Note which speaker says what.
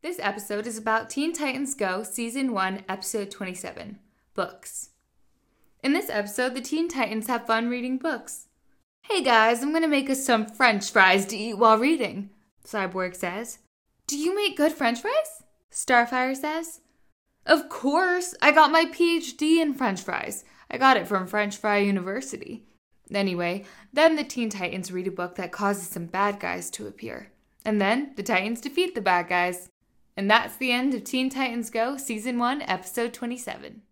Speaker 1: This episode is about Teen Titans Go Season 1, Episode 27 Books. In this episode, the Teen Titans have fun reading books. Hey guys, I'm gonna make us some french fries to eat while reading, Cyborg says. Do you make good french fries? Starfire says. Of course, I got my PhD in french fries. I got it from French Fry University. Anyway, then the Teen Titans read a book that causes some bad guys to appear. And then the Titans defeat the bad guys. And that's the end of Teen Titans Go, Season 1, Episode 27.